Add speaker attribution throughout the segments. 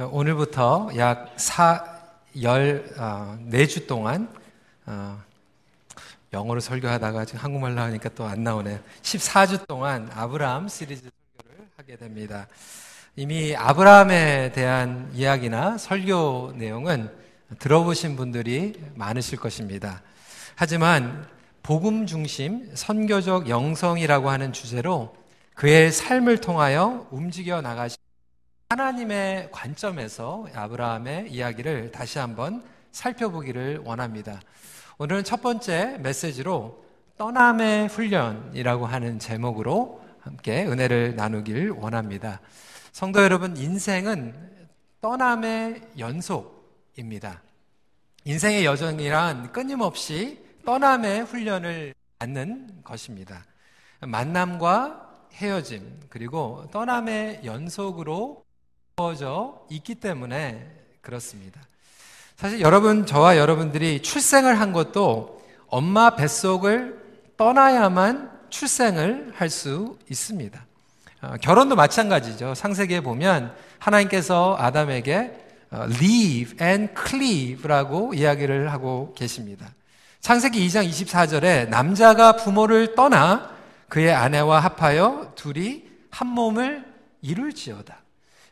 Speaker 1: 오늘부터 약 4, 14주 어, 동안 어, 영어로 설교하다가 지금 한국말로 하니까 또 안 나오네요. 14주 동안 아브라함 시리즈 설교를 하게 됩니다. 이미 아브라함에 대한 이야기나 설교 내용은 들어보신 분들이 많으실 것입니다. 하지만 복음 중심 선교적 영성이라고 하는 주제로 그의 삶을 통하여 움직여 나가신 하나님의 관점에서 아브라함의 이야기를 다시 한번 살펴보기를 원합니다. 오늘은 첫 번째 메시지로 떠남의 훈련이라고 하는 제목으로 함께 은혜를 나누길 원합니다. 성도 여러분, 인생은 떠남의 연속입니다. 인생의 여정이란 끊임없이 떠남의 훈련을 받는 것입니다. 만남과 헤어짐, 그리고 떠남의 연속으로 주어져 있기 때문에 그렇습니다. 사실 여러분, 저와 여러분들이 출생을 한 것도 엄마 뱃속을 떠나야만 출생을 할 수 있습니다. 어, 결혼도 마찬가지죠. 상세기에 보면 하나님께서 아담에게 어, leave and cleave라고 이야기를 하고 계십니다. 창세기 2장 24절에 남자가 부모를 떠나 그의 아내와 합하여 둘이 한 몸을 이룰지어다.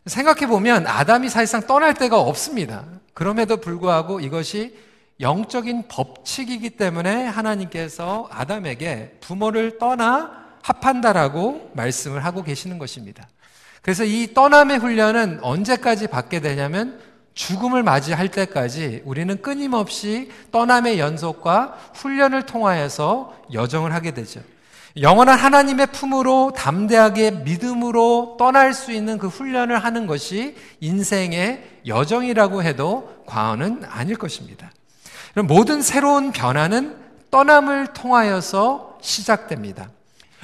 Speaker 1: 생각해 보면 아담이 사실상 떠날 데가 없습니다. 그럼에도 불구하고 이것이 영적인 법칙이기 때문에 하나님께서 아담에게 부모를 떠나 합한다라고 말씀을 하고 계시는 것입니다. 그래서 이 떠남의 훈련은 언제까지 받게 되냐면 죽음을 맞이할 때까지 우리는 끊임없이 떠남의 연속과 훈련을 통하여서 여정을 하게 되죠. 영원한 하나님의 품으로 담대하게 믿음으로 떠날 수 있는 그 훈련을 하는 것이 인생의 여정이라고 해도 과언은 아닐 것입니다. 모든 새로운 변화는 떠남을 통하여서 시작됩니다.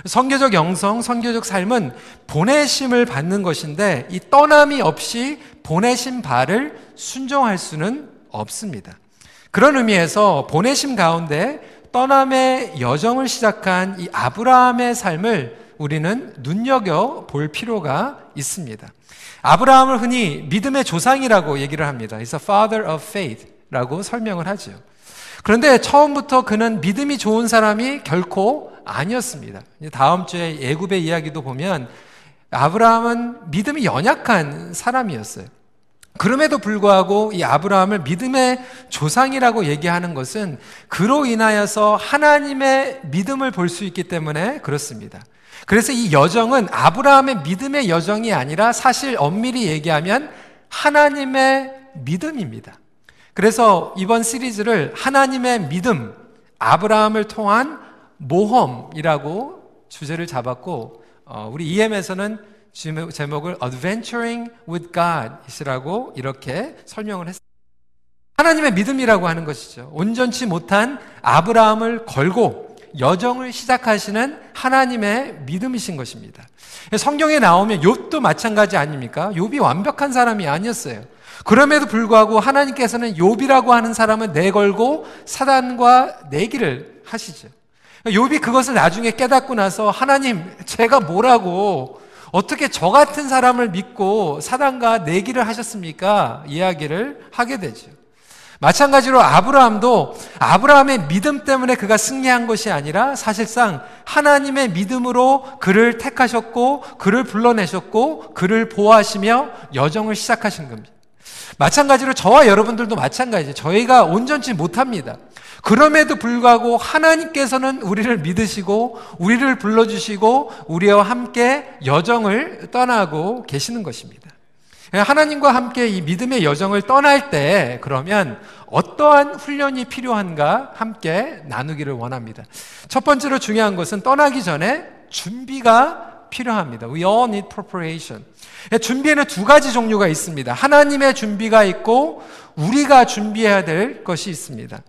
Speaker 1: 성교적 영성, 성교적 삶은 보내심을 받는 것인데 이 떠남이 없이 보내심 바를 순종할 수는 없습니다. 그런 의미에서 보내심 가운데 떠남의 여정을 시작한 이 아브라함의 삶을 우리는 눈여겨 볼 필요가 있습니다. 아브라함을 흔히 믿음의 조상이라고 얘기를 합니다. He's a father of faith라고 설명을 하죠. 그런데 처음부터 그는 믿음이 좋은 사람이 결코 아니었습니다. 다음 주에 예굽의 이야기도 보면 아브라함은 믿음이 연약한 사람이었어요. 그럼에도 불구하고 이 아브라함을 믿음의 조상이라고 얘기하는 것은 그로 인하여서 하나님의 믿음을 볼 수 있기 때문에 그렇습니다. 그래서 이 여정은 아브라함의 믿음의 여정이 아니라 사실 엄밀히 얘기하면 하나님의 믿음입니다. 그래서 이번 시리즈를 하나님의 믿음, 아브라함을 통한 모험이라고 주제를 잡았고, 어, 우리 EM에서는 제목을 Adventuring with God이라고 이렇게 설명을 했습니다. 하나님의 믿음이라고 하는 것이죠. 온전치 못한 아브라함을 걸고 여정을 시작하시는 하나님의 믿음이신 것입니다. 성경에 나오면 욥도 마찬가지 아닙니까? 욥이 완벽한 사람이 아니었어요. 그럼에도 불구하고 하나님께서는 욥이라고 하는 사람을 내걸고 사단과 내기를 하시죠. 욥이 그것을 나중에 깨닫고 나서 하나님 제가 뭐라고 어떻게 저 같은 사람을 믿고 사단과 내기를 하셨습니까? 이야기를 하게 되죠. 마찬가지로 아브라함도 아브라함의 믿음 때문에 그가 승리한 것이 아니라 사실상 하나님의 믿음으로 그를 택하셨고 그를 불러내셨고 그를 보호하시며 여정을 시작하신 겁니다. 마찬가지로 저와 여러분들도 마찬가지죠. 저희가 온전치 못합니다. 그럼에도 불구하고 하나님께서는 우리를 믿으시고 우리를 불러주시고 우리와 함께 여정을 떠나고 계시는 것입니다. 하나님과 함께 이 믿음의 여정을 떠날 때 그러면 어떠한 훈련이 필요한가 함께 나누기를 원합니다. 첫 번째로 중요한 것은 떠나기 전에 준비가 필요합니다. We all need preparation. 준비에는 두 가지 종류가 있습니다. 하나님의 준비가 있고 우리가 준비해야 될 것이 있습니다.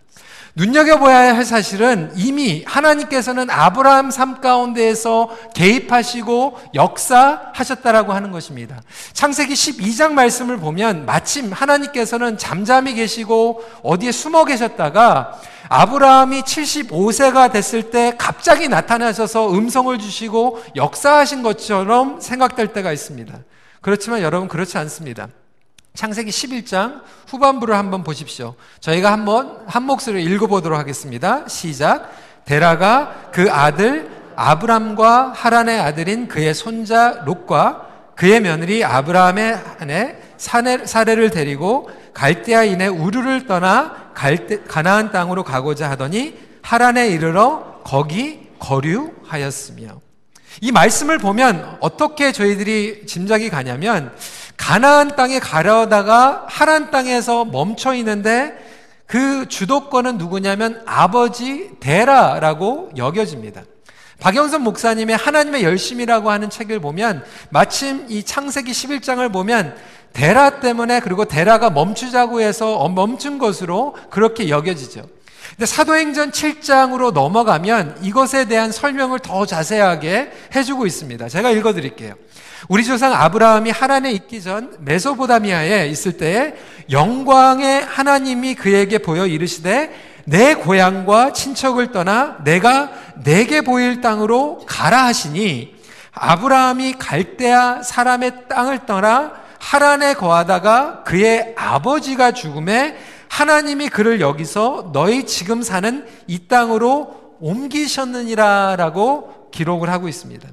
Speaker 1: 눈여겨봐야 할 사실은 이미 하나님께서는 아브라함 삶 가운데에서 개입하시고 역사하셨다라고 하는 것입니다. 창세기 12장 말씀을 보면 마침 하나님께서는 잠잠히 계시고 어디에 숨어 계셨다가 아브라함이 75세가 됐을 때 갑자기 나타나셔서 음성을 주시고 역사하신 것처럼 생각될 때가 있습니다. 그렇지만 여러분 그렇지 않습니다. 창세기 11장 후반부를 한번 보십시오. 저희가 한번 한 목소리로 읽어보도록 하겠습니다. 시작. 데라가 그 아들 아브람과 하란의 아들인 그의 손자 롯과 그의 며느리 아브라함의 아내 사례를 데리고 갈대아인의 우르를 떠나 갈대, 가나안 땅으로 가고자 하더니 하란에 이르러 거기 거류하였으며 이 말씀을 보면 어떻게 저희들이 짐작이 가냐면 가나안 땅에 가려다가 하란 땅에서 멈춰 있는데 그 주도권은 누구냐면 아버지 데라라고 여겨집니다. 박영선 목사님의 하나님의 열심이라고 하는 책을 보면 마침 이 창세기 11장을 보면 데라 때문에 그리고 데라가 멈추자고 해서 멈춘 것으로 그렇게 여겨지죠. 근데 사도행전 7장으로 넘어가면 이것에 대한 설명을 더 자세하게 해주고 있습니다. 제가 읽어드릴게요. 우리 조상 아브라함이 하란에 있기 전 메소포다미아에 있을 때에 영광의 하나님이 그에게 보여 이르시되 내 고향과 친척을 떠나 내가 내게 보일 땅으로 가라 하시니 아브라함이 갈대아 사람의 땅을 떠나 하란에 거하다가 그의 아버지가 죽음에 하나님이 그를 여기서 너희 지금 사는 이 땅으로 옮기셨느니라라고 기록을 하고 있습니다.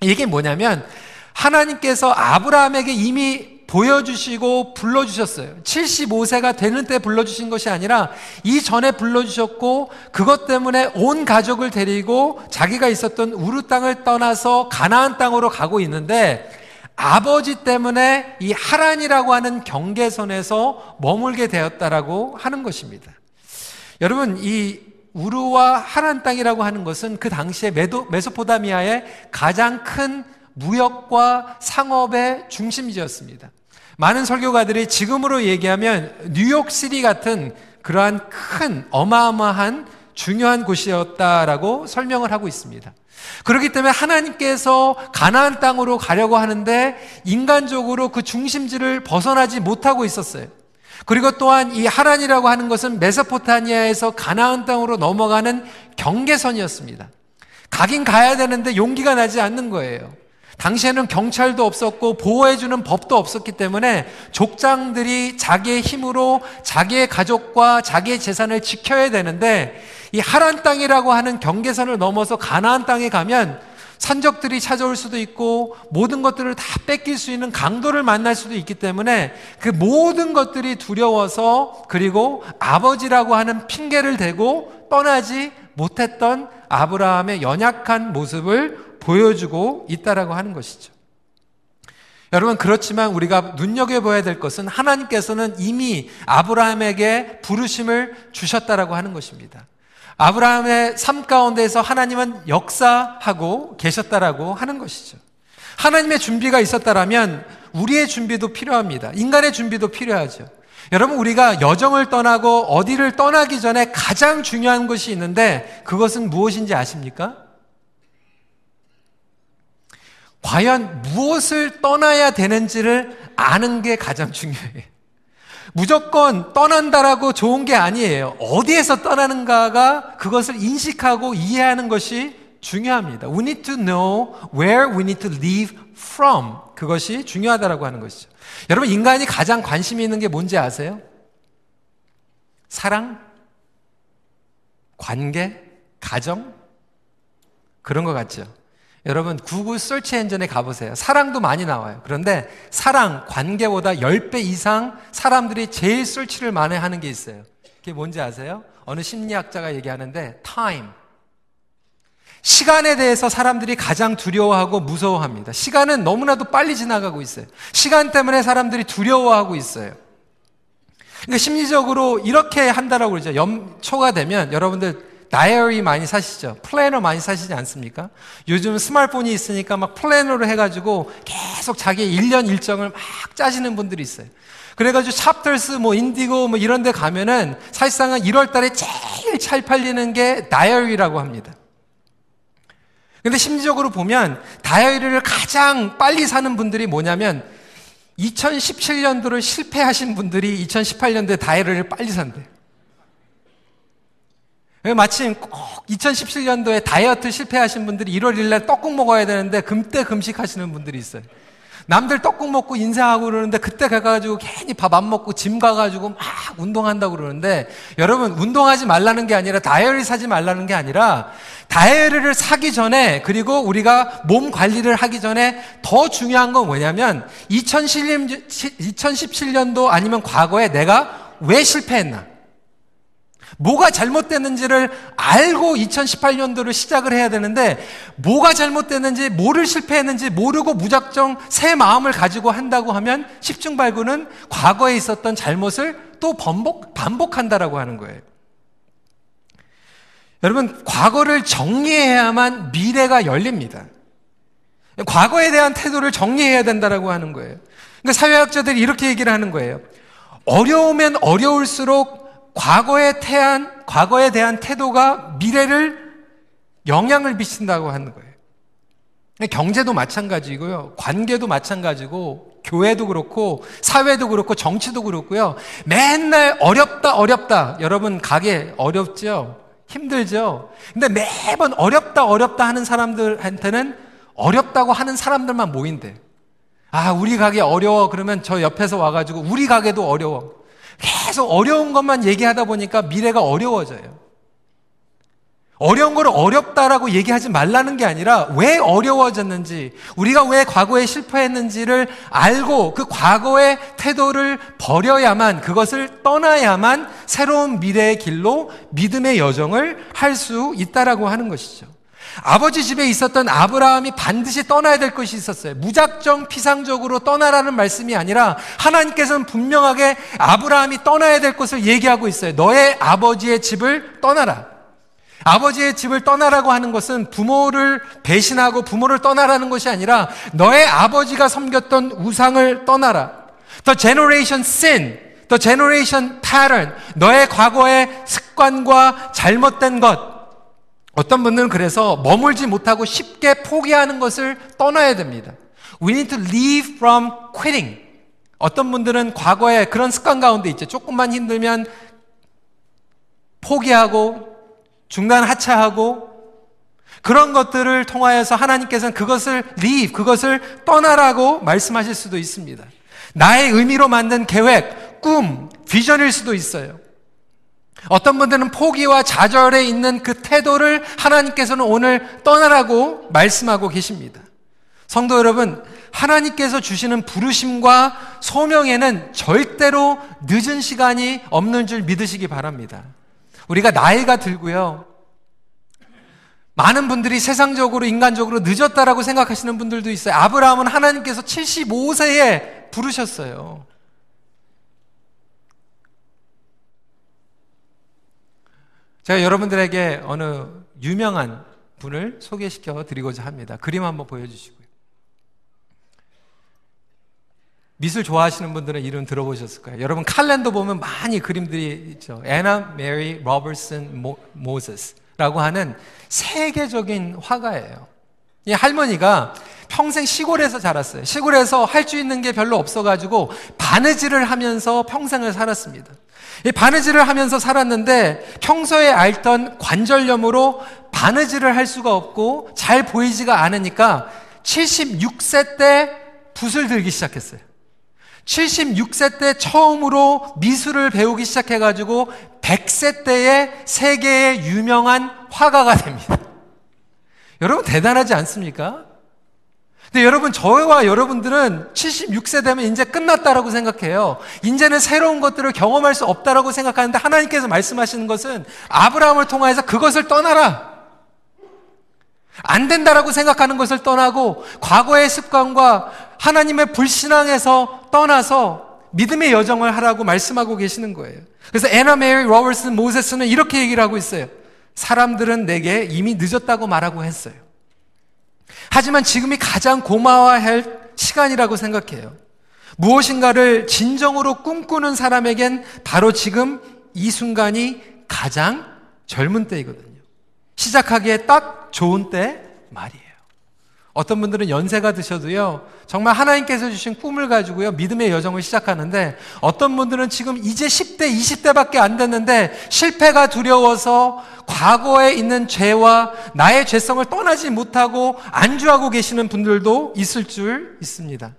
Speaker 1: 이게 뭐냐면 하나님께서 아브라함에게 이미 보여주시고 불러주셨어요. 75세가 되는 때 불러주신 것이 아니라 이전에 불러주셨고 그것 때문에 온 가족을 데리고 자기가 있었던 우르 땅을 떠나서 가나안 땅으로 가고 있는데 아버지 때문에 이 하란이라고 하는 경계선에서 머물게 되었다라고 하는 것입니다. 여러분, 이 우르와 하란 땅이라고 하는 것은 그 당시에 메도, 메소포다미아의 가장 큰 무역과 상업의 중심지였습니다. 많은 설교가들이 지금으로 얘기하면 뉴욕시리 같은 그러한 큰 어마어마한 중요한 곳이었다라고 설명을 하고 있습니다. 그렇기 때문에 하나님께서 가나안 땅으로 가려고 하는데 인간적으로 그 중심지를 벗어나지 못하고 있었어요. 그리고 또한 이 하란이라고 하는 것은 메소포타니아에서 가나안 땅으로 넘어가는 경계선이었습니다. 가긴 가야 되는데 용기가 나지 않는 거예요. 당시에는 경찰도 없었고 보호해주는 법도 없었기 때문에 족장들이 자기의 힘으로 자기의 가족과 자기의 재산을 지켜야 되는데 이 하란 땅이라고 하는 경계선을 넘어서 가나안 땅에 가면 산적들이 찾아올 수도 있고 모든 것들을 다 뺏길 수 있는 강도를 만날 수도 있기 때문에 그 모든 것들이 두려워서 그리고 아버지라고 하는 핑계를 대고 떠나지 못했던 아브라함의 연약한 모습을 보여주고 있다라고 하는 것이죠. 여러분 그렇지만 우리가 눈여겨봐야 될 것은 하나님께서는 이미 아브라함에게 부르심을 주셨다라고 하는 것입니다. 아브라함의 삶 가운데서 하나님은 역사하고 계셨다라고 하는 것이죠. 하나님의 준비가 있었다라면 우리의 준비도 필요합니다. 인간의 준비도 필요하죠. 여러분, 우리가 여정을 떠나고 어디를 떠나기 전에 가장 중요한 것이 있는데 그것은 무엇인지 아십니까? 과연 무엇을 떠나야 되는지를 아는 게 가장 중요해요. 무조건 떠난다라고 좋은 게 아니에요. 어디에서 떠나는가가 그것을 인식하고 이해하는 것이 중요합니다. We need to know where we need to leave from. 그것이 중요하다라고 하는 것이죠. 여러분, 인간이 가장 관심이 있는 게 뭔지 아세요? 사랑? 관계? 가정? 그런 것 같죠? 여러분 구글 설치 엔진에 가보세요. 사랑도 많이 나와요. 그런데 사랑, 관계보다 10배 이상 사람들이 제일 설치를 많이 하는 게 있어요. 그게 뭔지 아세요? 어느 심리학자가 얘기하는데 time. 시간에 대해서 사람들이 가장 두려워하고 무서워합니다. 시간은 너무나도 빨리 지나가고 있어요. 시간 때문에 사람들이 두려워하고 있어요. 그러니까 심리적으로 이렇게 한다라고 그러죠. 연초가 되면 여러분들 다이어리 많이 사시죠? 플래너 많이 사시지 않습니까? 요즘 스마트폰이 있으니까 막 플래너로 해가지고 계속 자기의 1년 일정을 막 짜시는 분들이 있어요. 그래가지고 찹터스 뭐 인디고 뭐 이런 데 가면은 사실상은 1월 달에 제일 잘 팔리는 게 다이어리라고 합니다. 근데 심리적으로 보면 다이어리를 가장 빨리 사는 분들이 뭐냐면 2017년도를 실패하신 분들이 2018년도에 다이어리를 빨리 산대요. 마침 꼭 2017년도에 다이어트 실패하신 분들이 1월 1일 날 떡국 먹어야 되는데 금때 금식하시는 분들이 있어요. 남들 떡국 먹고 인사하고 그러는데 그때 가가지고 괜히 밥 안 먹고 짐 가가지고 막 운동한다고 그러는데 여러분 운동하지 말라는 게 아니라 다이어리 사지 말라는 게 아니라 다이어리를 사기 전에 그리고 우리가 몸 관리를 하기 전에 더 중요한 건 뭐냐면 2017년도 아니면 과거에 내가 왜 실패했나? 뭐가 잘못됐는지를 알고 2018년도를 시작을 해야 되는데 뭐가 잘못됐는지 뭐를 실패했는지 모르고 무작정 새 마음을 가지고 한다고 하면 십중 발구는 과거에 있었던 잘못을 또 반복, 반복한다라고 하는 거예요. 여러분, 과거를 정리해야만 미래가 열립니다. 과거에 대한 태도를 정리해야 된다라고 하는 거예요. 그러니까 사회학자들이 이렇게 얘기를 하는 거예요. 어려우면 어려울수록 과거에 태한, 과거에 대한 태도가 미래를 영향을 미친다고 하는 거예요. 경제도 마찬가지고요. 관계도 마찬가지고, 교회도 그렇고, 사회도 그렇고, 정치도 그렇고요. 맨날 어렵다, 어렵다. 여러분, 가게 어렵죠? 힘들죠? 근데 매번 어렵다, 어렵다 하는 사람들한테는 어렵다고 하는 사람들만 모인대. 아, 우리 가게 어려워. 그러면 저 옆에서 와가지고, 우리 가게도 어려워. 계속 어려운 것만 얘기하다 보니까 미래가 어려워져요. 어려운 걸 어렵다라고 얘기하지 말라는 게 아니라 왜 어려워졌는지, 우리가 왜 과거에 실패했는지를 알고 그 과거의 태도를 버려야만, 그것을 떠나야만 새로운 미래의 길로 믿음의 여정을 할 수 있다라고 하는 것이죠. 아버지 집에 있었던 아브라함이 반드시 떠나야 될 것이 있었어요. 무작정 피상적으로 떠나라는 말씀이 아니라 하나님께서는 분명하게 아브라함이 떠나야 될 것을 얘기하고 있어요. 너의 아버지의 집을 떠나라. 아버지의 집을 떠나라고 하는 것은 부모를 배신하고 부모를 떠나라는 것이 아니라 너의 아버지가 섬겼던 우상을 떠나라. The generation sin, the generation pattern, 너의 과거의 습관과 잘못된 것, 어떤 분들은 그래서 머물지 못하고 쉽게 포기하는 것을 떠나야 됩니다. We need to leave from quitting. 어떤 분들은 과거에 그런 습관 가운데 있죠. 조금만 힘들면 포기하고 중단 하차하고 그런 것들을 통하여서 하나님께서는 그것을 leave, 그것을 떠나라고 말씀하실 수도 있습니다. 나의 의미로 만든 계획, 꿈, 비전일 수도 있어요. 어떤 분들은 포기와 좌절에 있는 그 태도를 하나님께서는 오늘 떠나라고 말씀하고 계십니다. 성도 여러분, 하나님께서 주시는 부르심과 소명에는 절대로 늦은 시간이 없는 줄 믿으시기 바랍니다. 우리가 나이가 들고요. 많은 분들이 세상적으로, 인간적으로 늦었다라고 생각하시는 분들도 있어요. 아브라함은 하나님께서 75세에 부르셨어요. 제가 여러분들에게 어느 유명한 분을 소개시켜 드리고자 합니다. 그림 한번 보여주시고요. 미술 좋아하시는 분들은 이름 들어보셨을 거예요. 여러분 칼렌더 보면 많이 그림들이 있죠. 에나 메리 로버슨 모세스라고 하는 세계적인 화가예요. 이 할머니가 평생 시골에서 자랐어요. 시골에서 할 수 있는 게 별로 없어가지고 바느질을 하면서 평생을 살았습니다. 이 바느질을 하면서 살았는데 평소에 앓던 관절염으로 바느질을 할 수가 없고 잘 보이지가 않으니까 76세 때 붓을 들기 시작했어요. 76세 때 처음으로 미술을 배우기 시작해가지고 100세 때에 세계의 유명한 화가가 됩니다. 여러분 대단하지 않습니까? 근데 여러분, 저와 여러분들은 76세 되면 이제 끝났다라고 생각해요. 이제는 새로운 것들을 경험할 수 없다라고 생각하는데 하나님께서 말씀하시는 것은 아브라함을 통하여서 그것을 떠나라. 안 된다라고 생각하는 것을 떠나고 과거의 습관과 하나님의 불신앙에서 떠나서 믿음의 여정을 하라고 말씀하고 계시는 거예요. 그래서 에나 메리 로버슨 모세스는 이렇게 얘기를 하고 있어요. 사람들은 내게 이미 늦었다고 말하고 했어요. 하지만 지금이 가장 고마워할 시간이라고 생각해요. 무엇인가를 진정으로 꿈꾸는 사람에겐 바로 지금 이 순간이 가장 젊은 때이거든요. 시작하기에 딱 좋은 때 말이에요. 어떤 분들은 연세가 드셔도요, 정말 하나님께서 주신 꿈을 가지고요, 믿음의 여정을 시작하는데, 어떤 분들은 지금 이제 10대, 20대밖에 안 됐는데, 실패가 두려워서 과거에 있는 죄와 나의 죄성을 떠나지 못하고 안주하고 계시는 분들도 있을 줄 있습니다.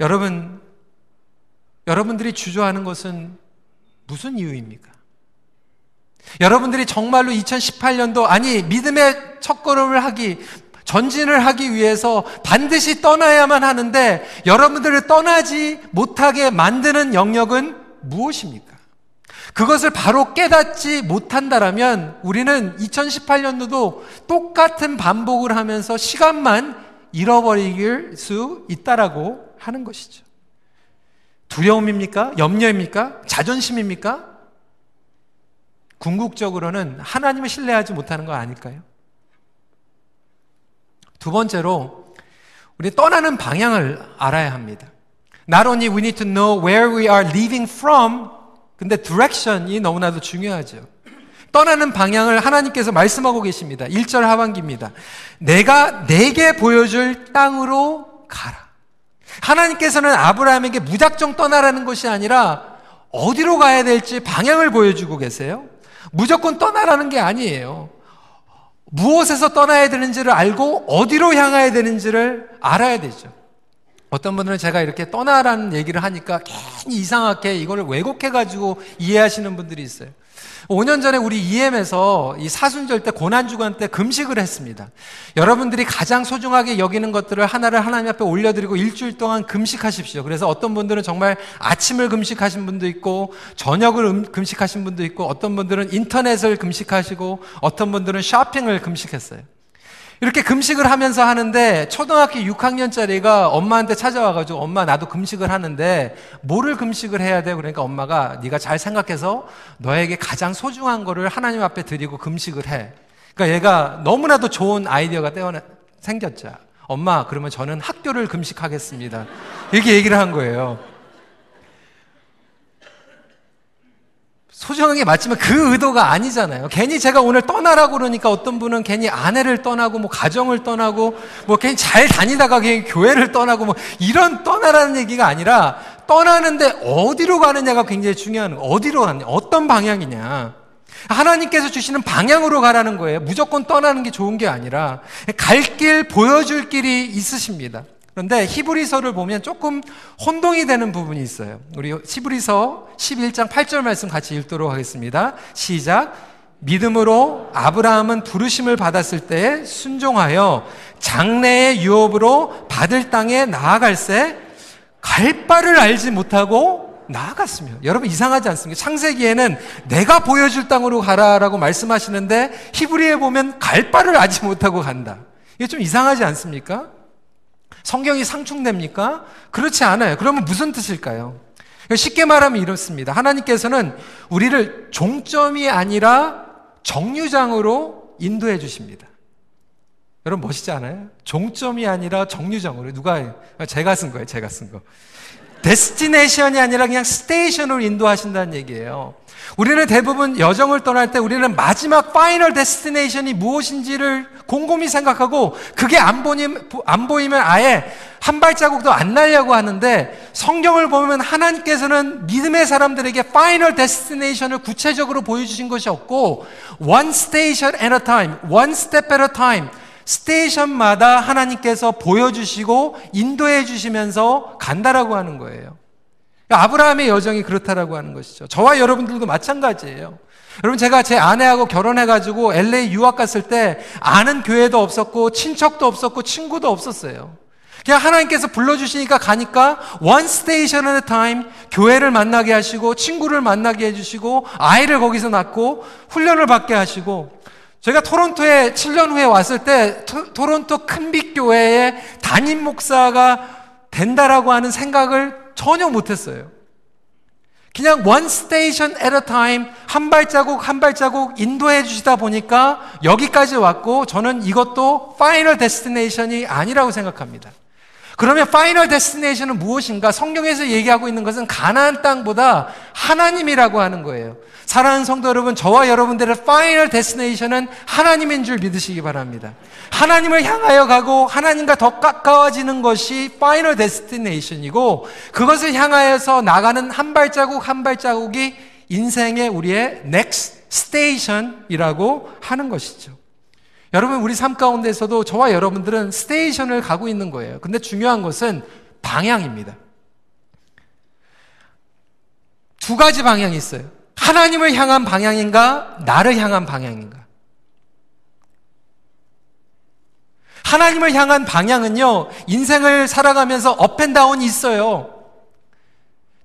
Speaker 1: 여러분, 여러분들이 주저하는 것은 무슨 이유입니까? 여러분들이 정말로 2018년도, 아니, 믿음의 첫걸음을 하기, 전진을 하기 위해서 반드시 떠나야만 하는데 여러분들을 떠나지 못하게 만드는 영역은 무엇입니까? 그것을 바로 깨닫지 못한다라면 우리는 2018년도도 똑같은 반복을 하면서 시간만 잃어버릴 수 있다라고 하는 것이죠. 두려움입니까? 염려입니까? 자존심입니까? 궁극적으로는 하나님을 신뢰하지 못하는 거 아닐까요? 두 번째로 우리 떠나는 방향을 알아야 합니다. Not only we need to know where we are leaving from, 근데 direction이 너무나도 중요하죠. 떠나는 방향을 하나님께서 말씀하고 계십니다. 1절 하반기입니다. 내가 내게 보여줄 땅으로 가라. 하나님께서는 아브라함에게 무작정 떠나라는 것이 아니라 어디로 가야 될지 방향을 보여주고 계세요. 무조건 떠나라는 게 아니에요. 무엇에서 떠나야 되는지를 알고 어디로 향해야 되는지를 알아야 되죠. 어떤 분들은 제가 이렇게 떠나라는 얘기를 하니까 괜히 이상하게 이거를 왜곡해가지고 이해하시는 분들이 있어요. 5년 전에 우리 EM에서 이 사순절 때 고난주간 때 금식을 했습니다. 여러분들이 가장 소중하게 여기는 것들을 하나를 하나님 앞에 올려드리고 일주일 동안 금식하십시오. 그래서 어떤 분들은 정말 아침을 금식하신 분도 있고 저녁을 음, 금식하신 분도 있고 어떤 분들은 인터넷을 금식하시고 어떤 분들은 쇼핑을 금식했어요. 이렇게 금식을 하면서 하는데 초등학교 6학년짜리가 엄마한테 찾아와가지고 엄마 나도 금식을 하는데 뭐를 금식을 해야 돼? 그러니까 엄마가 네가 잘 생각해서 너에게 가장 소중한 거를 하나님 앞에 드리고 금식을 해. 그러니까 얘가 너무나도 좋은 아이디어가 떼어나 생겼죠. 엄마 그러면 저는 학교를 금식하겠습니다. 이렇게 얘기를 한 거예요. 소중하게 맞지만 그 의도가 아니잖아요. 괜히 제가 오늘 떠나라고 그러니까 어떤 분은 괜히 아내를 떠나고 뭐 가정을 떠나고 뭐 괜히 잘 다니다가 괜히 교회를 떠나고 뭐 이런 떠나라는 얘기가 아니라 떠나는데 어디로 가느냐가 굉장히 중요한 거예요. 어디로 가느냐, 어떤 방향이냐. 하나님께서 주시는 방향으로 가라는 거예요. 무조건 떠나는 게 좋은 게 아니라 갈 길 보여줄 길이 있으십니다. 그런데 히브리서를 보면 조금 혼동이 되는 부분이 있어요. 우리 히브리서 11장 8절 말씀 같이 읽도록 하겠습니다. 시작. 믿음으로 아브라함은 부르심을 받았을 때 순종하여 장래의 유업으로 받을 땅에 나아갈새 갈 바를 알지 못하고 나아갔으며 여러분 이상하지 않습니까? 창세기에는 내가 보여줄 땅으로 가라라고 말씀하시는데 히브리에 보면 갈 바를 알지 못하고 간다. 이게 좀 이상하지 않습니까? 성경이 상충됩니까? 그렇지 않아요. 그러면 무슨 뜻일까요? 쉽게 말하면 이렇습니다. 하나님께서는 우리를 종점이 아니라 정류장으로 인도해 주십니다. 여러분 멋있지 않아요? 종점이 아니라 정류장으로 누가 제가 쓴 거예요. 제가 쓴 거. destination이 아니라 그냥 station으로 인도하신다는 얘기예요. 우리는 대부분 여정을 떠날 때 우리는 마지막 final destination이 무엇인지를 곰곰이 생각하고 그게 안, 보이면, 안 보이면 아예 한 발자국도 안 나가려고 하는데 성경을 보면 하나님께서는 믿음의 사람들에게 final destination을 구체적으로 보여주신 것이 없고 one station at a time, one step at a time station마다 하나님께서 보여주시고 인도해 주시면서 간다라고 하는 거예요. 아브라함의 여정이 그렇다라고 하는 것이죠. 저와 여러분들도 마찬가지예요. 여러분 제가 제 아내하고 결혼해가지고 LA 유학 갔을 때 아는 교회도 없었고 친척도 없었고 친구도 없었어요. 그냥 하나님께서 불러주시니까 가니까 one station at a time 교회를 만나게 하시고 친구를 만나게 해주시고 아이를 거기서 낳고 훈련을 받게 하시고 제가 토론토에 7년 후에 왔을 때 토, 론토 큰빛 교회의 담임 목사가 된다라고 하는 생각을 전혀 못했어요. 그냥 one station at a time 한 발자국 한 발자국 인도해 주시다 보니까 여기까지 왔고 저는 이것도 final destination이 아니라고 생각합니다. 그러면 final destination은 무엇인가? 성경에서 얘기하고 있는 것은 가나안 땅보다 하나님이라고 하는 거예요. 사랑하는 성도 여러분, 저와 여러분들의 final destination은 하나님인 줄 믿으시기 바랍니다. 하나님을 향하여 가고 하나님과 더 가까워지는 것이 final destination이고 그것을 향하여서 나가는 한 발자국 한 발자국이 인생의 우리의 next station이라고 하는 것이죠. 여러분, 우리 삶 가운데서도 저와 여러분들은 station을 가고 있는 거예요. 근데 중요한 것은 방향입니다. 두 가지 방향이 있어요. 하나님을 향한 방향인가, 나를 향한 방향인가. 하나님을 향한 방향은요, 인생을 살아가면서 up and down이 있어요.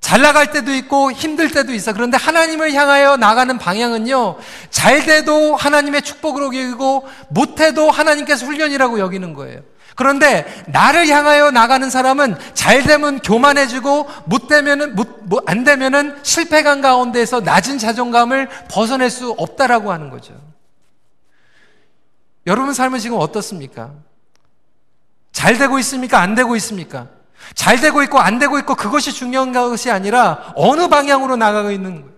Speaker 1: 잘 나갈 때도 있고 힘들 때도 있어. 그런데 하나님을 향하여 나가는 방향은요, 잘 돼도 하나님의 축복으로 여기고, 못해도 하나님께서 훈련이라고 여기는 거예요. 그런데 나를 향하여 나가는 사람은 잘 되면 교만해지고 못 되면은 못, 안 되면은 실패감 가운데서 낮은 자존감을 벗어낼 수 없다라고 하는 거죠. 여러분 삶은 지금 어떻습니까? 잘 되고 있습니까? 안 되고 있습니까? 잘 되고 있고 안 되고 있고 그것이 중요한 것이 아니라 어느 방향으로 나가고 있는 거예요.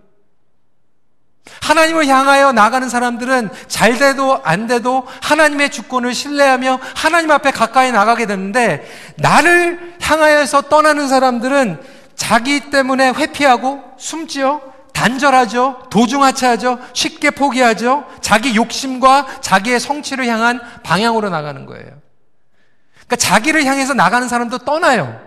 Speaker 1: 하나님을 향하여 나가는 사람들은 잘 돼도 안 돼도 하나님의 주권을 신뢰하며 하나님 앞에 가까이 나가게 되는데 나를 향하여서 떠나는 사람들은 자기 때문에 회피하고 숨지어 단절하죠. 도중하차하죠. 쉽게 포기하죠. 자기 욕심과 자기의 성취를 향한 방향으로 나가는 거예요. 그러니까 자기를 향해서 나가는 사람도 떠나요.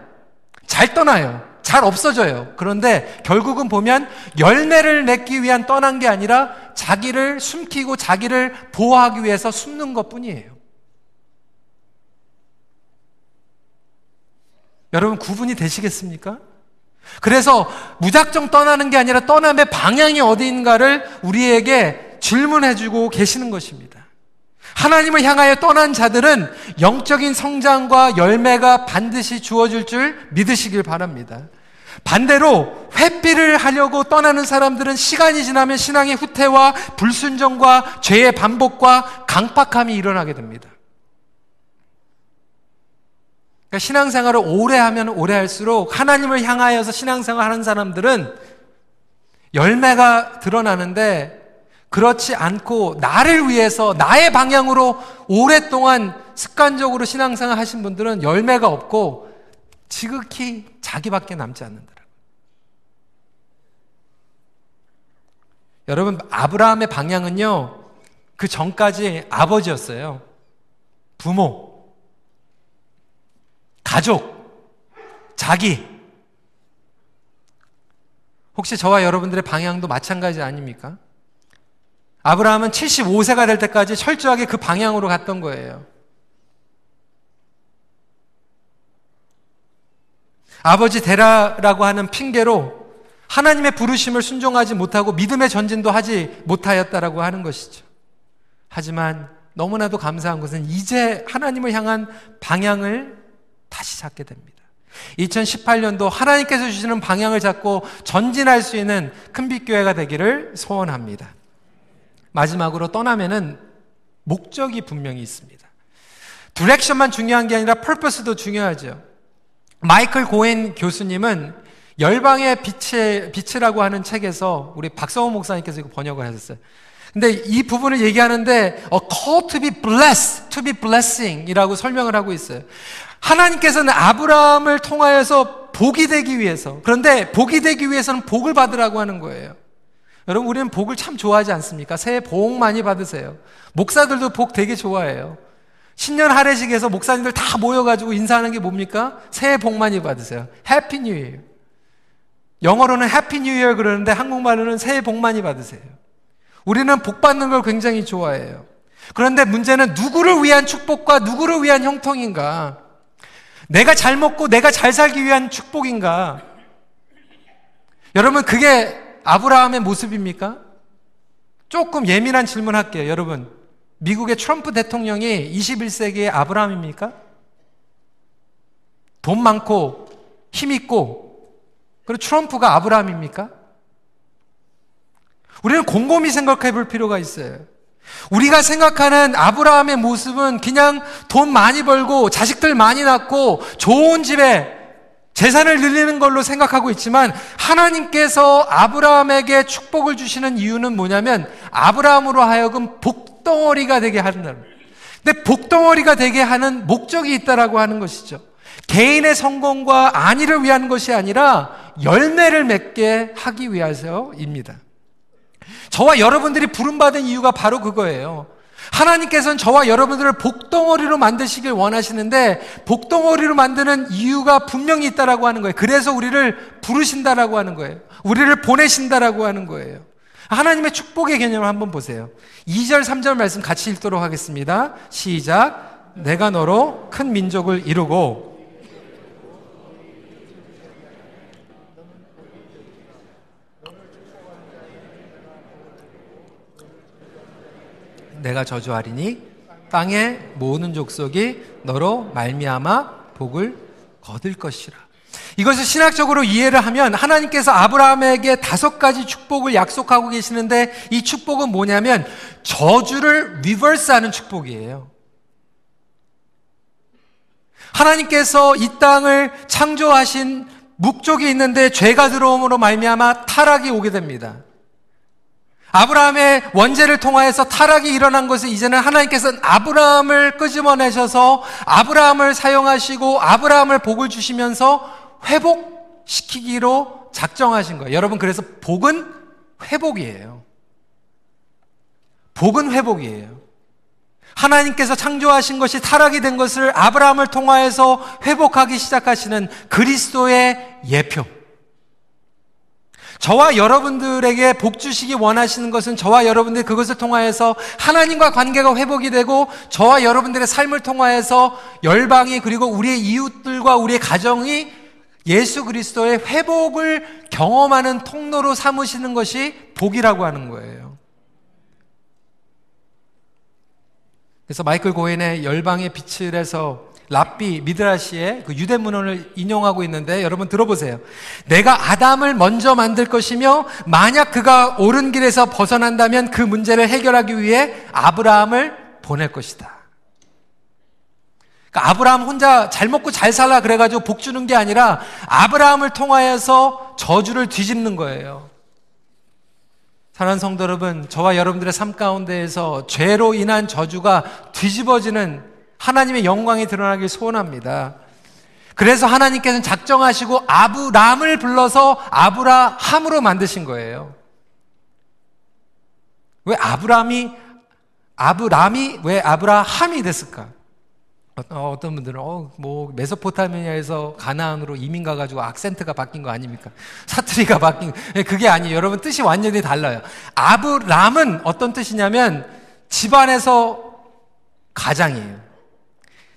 Speaker 1: 잘 떠나요. 잘 없어져요. 그런데 결국은 보면 열매를 맺기 위한 떠난 게 아니라 자기를 숨기고 자기를 보호하기 위해서 숨는 것 뿐이에요. 여러분 구분이 되시겠습니까? 그래서 무작정 떠나는 게 아니라 떠남의 방향이 어디인가를 우리에게 질문해 주고 계시는 것입니다. 하나님을 향하여 떠난 자들은 영적인 성장과 열매가 반드시 주어질 줄 믿으시길 바랍니다. 반대로 회피를 하려고 떠나는 사람들은 시간이 지나면 신앙의 후퇴와 불순종과 죄의 반복과 강팍함이 일어나게 됩니다. 그러니까 신앙생활을 오래 하면 오래 할수록 하나님을 향하여서 신앙생활 하는 사람들은 열매가 드러나는데 그렇지 않고 나를 위해서 나의 방향으로 오랫동안 습관적으로 신앙생활 하신 분들은 열매가 없고 지극히 자기밖에 남지 않는다. 여러분, 아브라함의 방향은요, 그 전까지 아버지였어요. 부모, 가족, 자기. 혹시 저와 여러분들의 방향도 마찬가지 아닙니까? 아브라함은 75세가 될 때까지 철저하게 그 방향으로 갔던 거예요. 아버지 데라라고 하는 핑계로 하나님의 부르심을 순종하지 못하고 믿음의 전진도 하지 못하였다라고 하는 것이죠. 하지만 너무나도 감사한 것은 이제 하나님을 향한 방향을 다시 잡게 됩니다. 2018년도 하나님께서 주시는 방향을 잡고 전진할 수 있는 큰빛교회가 되기를 소원합니다. 마지막으로 떠나면은 목적이 분명히 있습니다. 디렉션만 중요한 게 아니라 펄퍼스도 중요하죠. 마이클 고엔 교수님은 열방의 빛의, 빛이라고 하는 책에서 우리 박성호 목사님께서 번역을 하셨어요. 근데 이 부분을 얘기하는데 a call to be blessed, to be blessing 이라고 설명을 하고 있어요. 하나님께서는 아브라함을 통하여서 복이 되기 위해서 그런데 복이 되기 위해서는 복을 받으라고 하는 거예요. 여러분 우리는 복을 참 좋아하지 않습니까? 새해 복 많이 받으세요. 목사들도 복 되게 좋아해요. 신년 하례식에서 목사님들 다 모여가지고 인사하는 게 뭡니까? 새해 복 많이 받으세요. Happy New Year. 영어로는 Happy New Year 그러는데 한국말로는 새해 복 많이 받으세요. 우리는 복 받는 걸 굉장히 좋아해요. 그런데 문제는 누구를 위한 축복과 누구를 위한 형통인가? 내가 잘 먹고 내가 잘 살기 위한 축복인가? 여러분, 그게 아브라함의 모습입니까? 조금 예민한 질문 할게요, 여러분. 미국의 트럼프 대통령이 21세기의 아브라함입니까? 돈 많고 힘 있고 그리고 트럼프가 아브라함입니까? 우리는 곰곰이 생각해 볼 필요가 있어요. 우리가 생각하는 아브라함의 모습은 그냥 돈 많이 벌고 자식들 많이 낳고 좋은 집에 재산을 늘리는 걸로 생각하고 있지만 하나님께서 아브라함에게 축복을 주시는 이유는 뭐냐면 아브라함으로 하여금 복 복덩어리가 되게 하는 근데 복덩어리가 되게 하는 목적이 있다라고 하는 것이죠. 개인의 성공과 안위를 위한 것이 아니라 열매를 맺게 하기 위해서입니다. 저와 여러분들이 부름받은 이유가 바로 그거예요. 하나님께서는 저와 여러분들을 복덩어리로 만드시길 원하시는데 복덩어리로 만드는 이유가 분명히 있다라고 하는 거예요. 그래서 우리를 부르신다라고 하는 거예요. 우리를 보내신다라고 하는 거예요. 하나님의 축복의 개념을 한번 보세요. 2절, 3절 말씀 같이 읽도록 하겠습니다. 시작. 내가 너로 큰 민족을 이루고 내가 저주하리니 땅의 모든 족속이 너로 말미암아 복을 거둘 것이라. 이것을 신학적으로 이해를 하면 하나님께서 아브라함에게 다섯 가지 축복을 약속하고 계시는데 이 축복은 뭐냐면 저주를 리버스하는 축복이에요. 하나님께서 이 땅을 창조하신 목적이 있는데 죄가 들어옴으로 말미암아 타락이 오게 됩니다. 아브라함의 원죄를 통하여서 타락이 일어난 것을 이제는 하나님께서는 아브라함을 끄집어내셔서 아브라함을 사용하시고 아브라함을 복을 주시면서 회복시키기로 작정하신 거예요. 여러분, 그래서 복은 회복이에요. 복은 회복이에요. 하나님께서 창조하신 것이 타락이 된 것을 아브라함을 통하여서 회복하기 시작하시는 그리스도의 예표. 저와 여러분들에게 복 주시기 원하시는 것은 저와 여러분들이 그것을 통하여서 하나님과 관계가 회복이 되고 저와 여러분들의 삶을 통하여서 열방이 그리고 우리의 이웃들과 우리의 가정이 예수 그리스도의 회복을 경험하는 통로로 삼으시는 것이 복이라고 하는 거예요. 그래서 마이클 고엔의 열방의 빛을 해서 랍비 미드라시의 그 유대 문헌을 인용하고 있는데 여러분 들어보세요. 내가 아담을 먼저 만들 것이며 만약 그가 옳은 길에서 벗어난다면 그 문제를 해결하기 위해 아브라함을 보낼 것이다. 그러니까 아브라함 혼자 잘 먹고 잘 살라 그래가지고 복 주는 게 아니라 아브라함을 통하여서 저주를 뒤집는 거예요. 사랑하는 성도 여러분, 저와 여러분들의 삶 가운데에서 죄로 인한 저주가 뒤집어지는 하나님의 영광이 드러나길 소원합니다. 그래서 하나님께서는 작정하시고 아브람을 불러서 아브라함으로 만드신 거예요. 왜 아브람이 아브람이 왜 아브라함이 됐을까? 어, 떤 분들은 어, 뭐 메소포타미아에서 가나안으로 이민 가가지고 악센트가 바뀐 거 아닙니까? 사투리가 바뀐 예, 그게 아니에요. 여러분 뜻이 완전히 달라요. 아브람은 어떤 뜻이냐면 집안에서 가장이에요.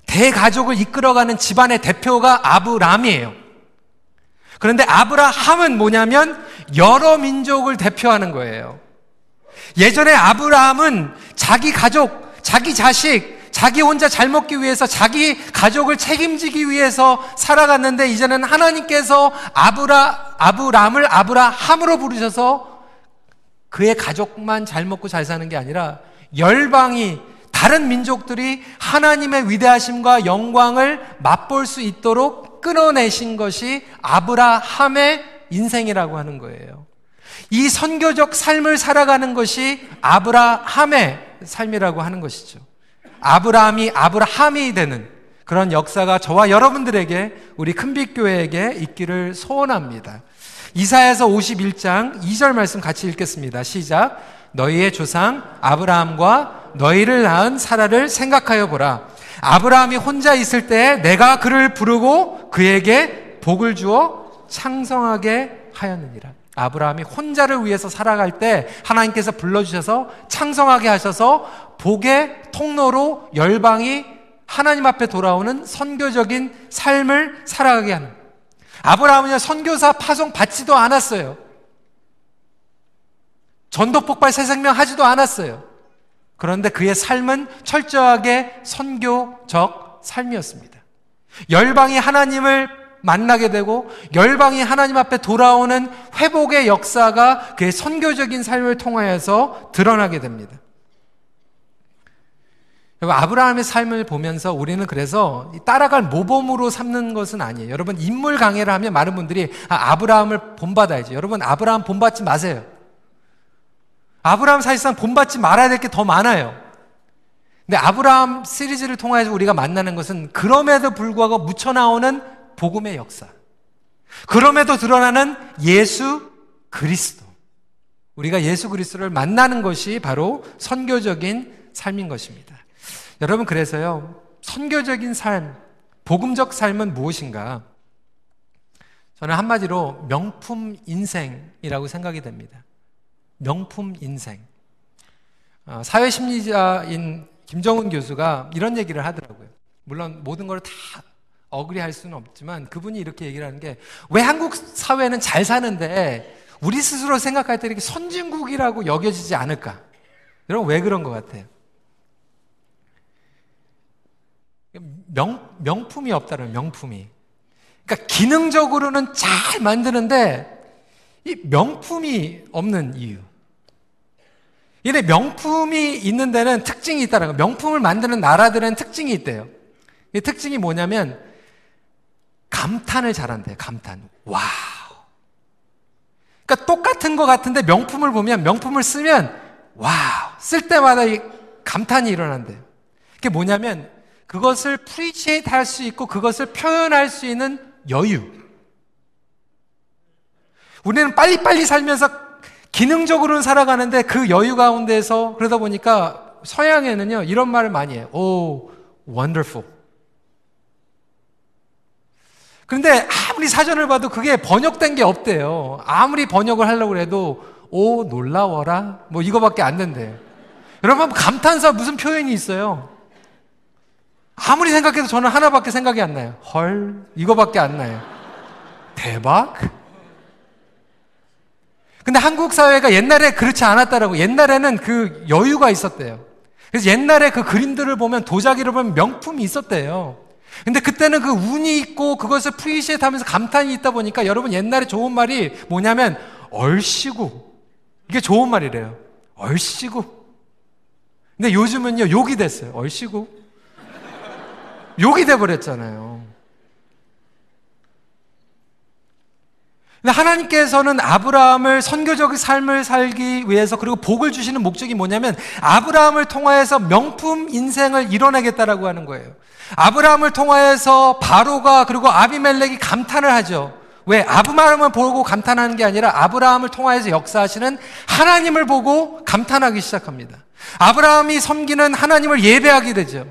Speaker 1: 대가족을 이끌어가는 집안의 대표가 아브람이에요. 그런데 아브라함은 뭐냐면 여러 민족을 대표하는 거예요. 예전에 아브라함은 자기 가족, 자기 자식, 자기 혼자 잘 먹기 위해서 자기 가족을 책임지기 위해서 살아갔는데 이제는 하나님께서 아브라 아브람을 아브라함으로 부르셔서 그의 가족만 잘 먹고 잘 사는 게 아니라 열방이 다른 민족들이 하나님의 위대하심과 영광을 맛볼 수 있도록 끊어내신 것이 아브라함의 인생이라고 하는 거예요. 이 선교적 삶을 살아가는 것이 아브라함의 삶이라고 하는 것이죠. 아브라함이 아브라함이 되는 그런 역사가 저와 여러분들에게 우리 큰빛교회에게 있기를 소원합니다. 이사야서 51장 2절 말씀 같이 읽겠습니다. 시작. 너희의 조상 아브라함과 너희를 낳은 사라를 생각하여 보라. 아브라함이 혼자 있을 때 내가 그를 부르고 그에게 복을 주어 창성하게 하였느니라. 아브라함이 혼자를 위해서 살아갈 때 하나님께서 불러주셔서 창성하게 하셔서 복의 통로로 열방이 하나님 앞에 돌아오는 선교적인 삶을 살아가게 하는. 아브라함은 선교사 파송 받지도 않았어요. 전도 폭발 새 생명 하지도 않았어요. 그런데 그의 삶은 철저하게 선교적 삶이었습니다. 열방이 하나님을 만나게 되고 열방이 하나님 앞에 돌아오는 회복의 역사가 그의 선교적인 삶을 통하여서 드러나게 됩니다. 아브라함의 삶을 보면서 우리는 그래서 따라갈 모범으로 삼는 것은 아니에요. 여러분 인물 강해를 하면 많은 분들이 아, 브라함을 본받아야지. 여러분 아브라함 본받지 마세요. 아브라함 사실상 본받지 말아야 될 게 더 많아요. 근데 아브라함 시리즈를 통해서 우리가 만나는 것은 그럼에도 불구하고 묻혀나오는 복음의 역사. 그럼에도 드러나는 예수 그리스도. 우리가 예수 그리스도를 만나는 것이 바로 선교적인 삶인 것입니다. 여러분, 그래서요, 선교적인 삶, 복음적 삶은 무엇인가? 저는 한마디로 명품 인생이라고 생각이 됩니다. 명품 인생. 어, 사회심리자인 김정은 교수가 이런 얘기를 하더라고요. 물론 모든 걸 다 어그리할 수는 없지만 그분이 이렇게 얘기를 하는 게 왜 한국 사회는 잘 사는데 우리 스스로 생각할 때 이렇게 선진국이라고 여겨지지 않을까? 여러분 왜 그런 것 같아요? 명, 명품이 없다는 명품이. 그러니까 기능적으로는 잘 만드는데 이 명품이 없는 이유. 이래 명품이 있는 데는 특징이 있다는 거. 명품을 만드는 나라들은 특징이 있대요. 이 특징이 뭐냐면 감탄을 잘한대요. 감탄. Wow. 그러니까 똑같은 것 같은데 명품을 보면 명품을 쓰면 wow. 쓸 때마다 이 감탄이 일어난대요. 그게 뭐냐면 그것을 appreciate 할 수 있고 그것을 표현할 수 있는 여유. 우리는 빨리빨리 살면서 기능적으로는 살아가는데 그 여유 가운데서 그러다 보니까 서양에는요, 이런 말을 많이 해요. Oh, wonderful. 그런데 아무리 사전을 봐도 그게 번역된 게 없대요. 아무리 번역을 하려고 해도 오, 놀라워라. 뭐 이거밖에 안 된대요. 여러분, 감탄사 무슨 표현이 있어요? 아무리 생각해도 저는 하나밖에 생각이 안 나요. 헐, 이거밖에 안 나요. 대박? 근데 한국 사회가 옛날에 그렇지 않았다라고. 옛날에는 그 여유가 있었대요. 그래서 옛날에 그 그림들을 보면 도자기를 보면 명품이 있었대요. 근데 그때는 그 눈이 있고 그것을 appreciate 하면서 감탄이 있다 보니까 여러분 옛날에 좋은 말이 뭐냐면 얼씨구. 이게 좋은 말이래요. 얼씨구. 근데 요즘은요, 욕이 됐어요. 얼씨구. 욕이 돼버렸잖아요. 근데 하나님께서는 아브라함을 선교적 삶을 살기 위해서 그리고 복을 주시는 목적이 뭐냐면 아브라함을 통하여서 명품 인생을 이뤄내겠다라고 하는 거예요. 아브라함을 통하여서 바로가 그리고 아비멜렉이 감탄을 하죠. 왜 아브라함을 보고 감탄하는 게 아니라 아브라함을 통하여서 역사하시는 하나님을 보고 감탄하기 시작합니다. 아브라함이 섬기는 하나님을 예배하게 되죠.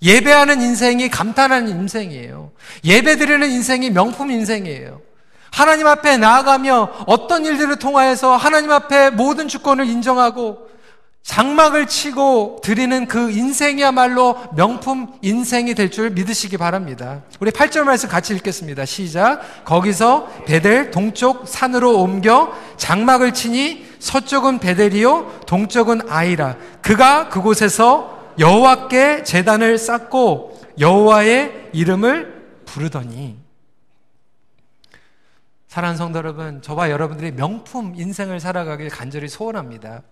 Speaker 1: 예배하는 인생이 감탄하는 인생이에요. 예배 드리는 인생이 명품 인생이에요. 하나님 앞에 나아가며 어떤 일들을 통하여서 하나님 앞에 모든 주권을 인정하고 장막을 치고 드리는 그 인생이야말로 명품 인생이 될 줄 믿으시기 바랍니다. 우리 8절 말씀 같이 읽겠습니다. 시작. 거기서 베델 동쪽 산으로 옮겨 장막을 치니 서쪽은 베델이요 동쪽은 아이라. 그가 그곳에서 여호와께 제단을 쌓고 여호와의 이름을 부르더니 사랑하는 성도 여러분, 저와 여러분들이 명품 인생을 살아가길 간절히 소원합니다.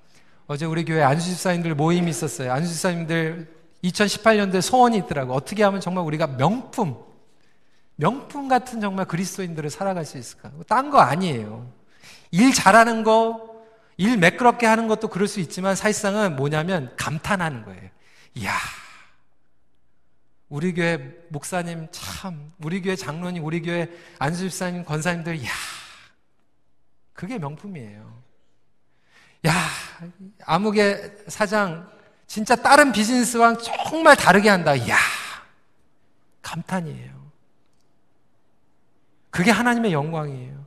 Speaker 1: 어제 우리 교회 안수집사님들 모임이 있었어요. 안수집사님들 2018년도에 소원이 있더라고. 어떻게 하면 정말 우리가 명품, 명품 같은 정말 그리스도인들을 살아갈 수 있을까? 딴 거 아니에요. 일 잘하는 거, 일 매끄럽게 하는 것도 그럴 수 있지만 사실상은 뭐냐면 감탄하는 거예요. 이야, 우리 교회 목사님 참, 우리 교회 장로님, 우리 교회 안수집사님, 권사님들, 야 그게 명품이에요. 야, 아무개 사장, 진짜 다른 비즈니스랑 정말 다르게 한다. 야 감탄이에요. 그게 하나님의 영광이에요.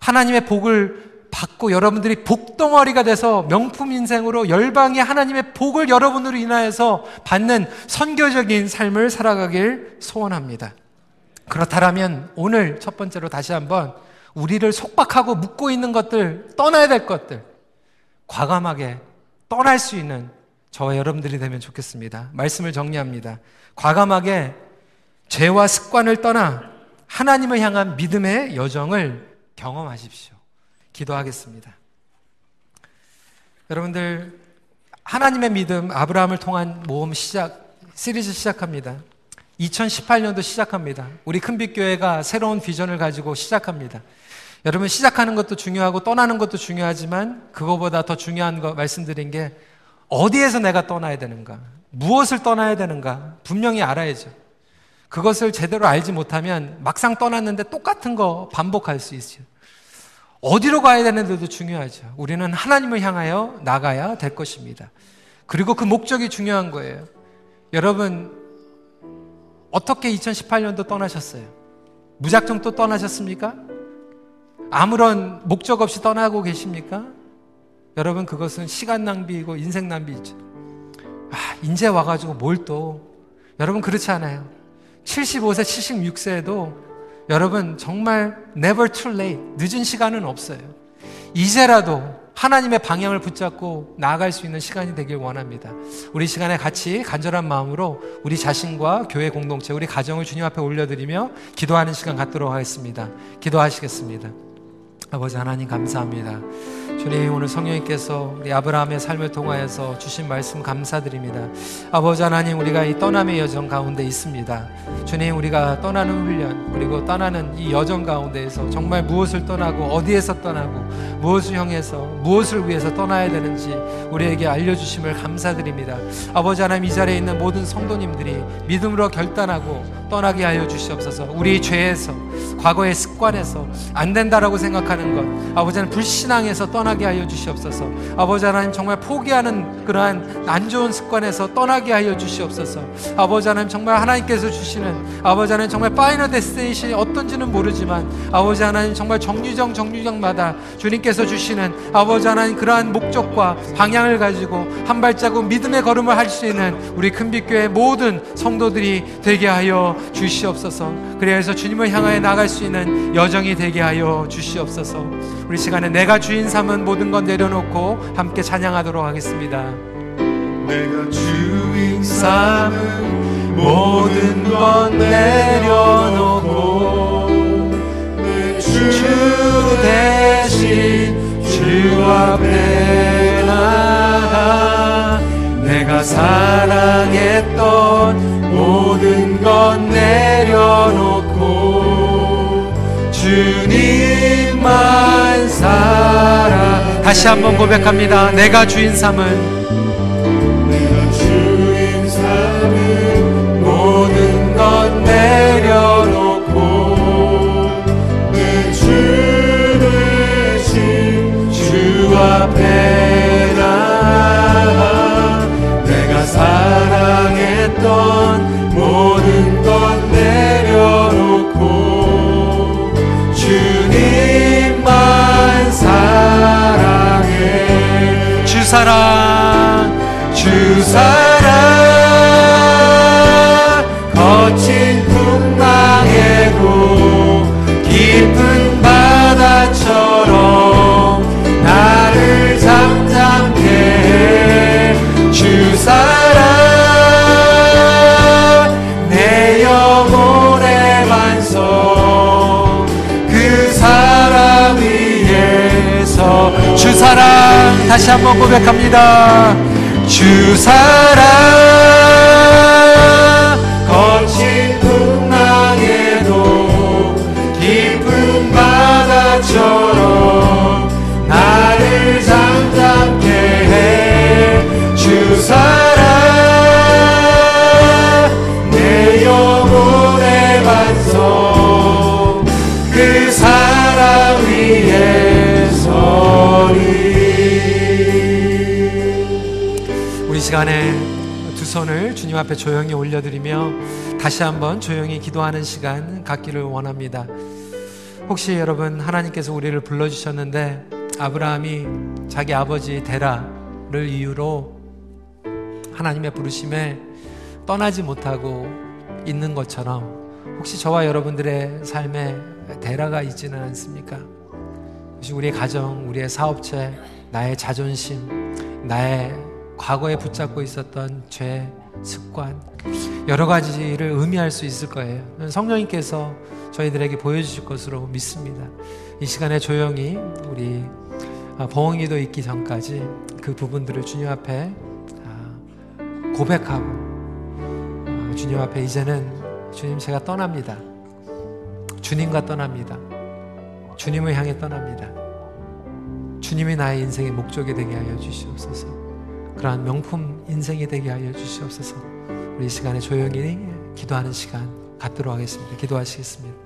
Speaker 1: 하나님의 복을 받고 여러분들이 복덩어리가 돼서 명품 인생으로 열방의 하나님의 복을 여러분으로 인하여서 받는 선교적인 삶을 살아가길 소원합니다. 그렇다면 오늘 첫 번째로 다시 한번 우리를 속박하고 묶고 있는 것들, 떠나야 될 것들, 과감하게 떠날 수 있는 저와 여러분들이 되면 좋겠습니다. 말씀을 정리합니다. 과감하게 죄와 습관을 떠나 하나님을 향한 믿음의 여정을 경험하십시오. 기도하겠습니다. 여러분들 하나님의 믿음 아브라함을 통한 모험 시작 시리즈 시작합니다. 2018년도 시작합니다. 우리 큰빛교회가 새로운 비전을 가지고 시작합니다. 여러분 시작하는 것도 중요하고 떠나는 것도 중요하지만 그거보다 더 중요한 거 말씀드린 게 어디에서 내가 떠나야 되는가? 무엇을 떠나야 되는가? 분명히 알아야죠. 그것을 제대로 알지 못하면 막상 떠났는데 똑같은 거 반복할 수 있어요. 어디로 가야 되는데도 중요하죠. 우리는 하나님을 향하여 나가야 될 것입니다. 그리고 그 목적이 중요한 거예요. 여러분, 어떻게 2018년도 떠나셨어요? 무작정 또 떠나셨습니까? 아무런 목적 없이 떠나고 계십니까? 여러분, 그것은 시간 낭비이고 인생 낭비이죠. 아, 이제 와가지고 뭘 또. 여러분, 그렇지 않아요. 75세, 76세에도 여러분, 정말 never too late. 늦은 시간은 없어요. 이제라도 하나님의 방향을 붙잡고 나아갈 수 있는 시간이 되길 원합니다. 우리 시간에 같이 간절한 마음으로 우리 자신과 교회 공동체, 우리 가정을 주님 앞에 올려드리며 기도하는 시간 갖도록 하겠습니다. 기도하시겠습니다. 아버지 하나님 감사합니다. 주님 오늘 성령님께서 우리 아브라함의 삶을 통하여서 주신 말씀 감사드립니다. 아버지 하나님 우리가 이 떠남의 여정 가운데 있습니다. 주님 우리가 떠나는 훈련 그리고 떠나는 이 여정 가운데에서 정말 무엇을 떠나고 어디에서 떠나고 무엇을 향해서 무엇을 위해서 떠나야 되는지 우리에게 알려주심을 감사드립니다. 아버지 하나님 이 자리에 있는 모든 성도님들이 믿음으로 결단하고 떠나게 하여 주시옵소서. 우리 죄에서 과거의 습관에서 안 된다라고 생각하는 것 아버지 는 불신앙에서 떠나게 하여 주시옵소서. 아버지 하나님 정말 포기하는 그러한 안 좋은 습관에서 떠나게 하여 주시옵소서. 아버지 하나님 정말 하나님께서 주시는 아버지 하나님 정말 final destination이 어떤지는 모르지만 아버지 하나님 정말 정류장 정류장마다 주님께서 주시는 아버지 하나님 그러한 목적과 방향을 가지고 한 발자국 믿음의 걸음을 할 수 있는 우리 큰빛교회 모든 성도들이 되게 하여 주시옵소서. 그래서 주님을 향하여 나갈 수 있는 여정이 되게 하여 주시옵소서. 우리 시간에 내가 주인 삼은 모든 것 내려놓고 함께 찬양하도록 하겠습니다.
Speaker 2: 내가 주인 삼은 모든 것 내려놓고 주 대신 주 앞에 나가 내가 사랑했던 모든 것 내려놓고 주님만 살아
Speaker 1: 다시 한번 고백합니다. 내가 주인 삼은
Speaker 2: 사랑 거친 풍랑에도 깊은 바다처럼 나를 잠잠케 해주 사랑 내 영혼의 반성 그 사랑 위에서
Speaker 1: 주 사랑 다시 한번 고백합니다.
Speaker 2: 주 사랑
Speaker 1: 시간에 두 손을 주님 앞에 조용히 올려드리며 다시 한번 조용히 기도하는 시간 갖기를 원합니다. 혹시 여러분 하나님께서 우리를 불러주셨는데 아브라함이 자기 아버지 데라를 이유로 하나님의 부르심에 떠나지 못하고 있는 것처럼 혹시 저와 여러분들의 삶에 데라가 있지는 않습니까? 혹시 우리의 가정, 우리의 사업체, 나의 자존심, 나의 과거에 붙잡고 있었던 죄, 습관, 여러 가지를 의미할 수 있을 거예요. 성령님께서 저희들에게 보여주실 것으로 믿습니다. 이 시간에 조용히 우리 봉이도 있기 전까지 그 부분들을 주님 앞에 아, 고백하고 아, 주님 앞에 이제는 주님 제가 떠납니다. 주님과 떠납니다. 주님을 향해 떠납니다. 주님이 나의 인생의 목적이 되게 하여 주시옵소서. 그러한 명품 인생이 되게 하여 주시옵소서. 우리 이 시간에 조용히 기도하는 시간 갖도록 하겠습니다. 기도하시겠습니다.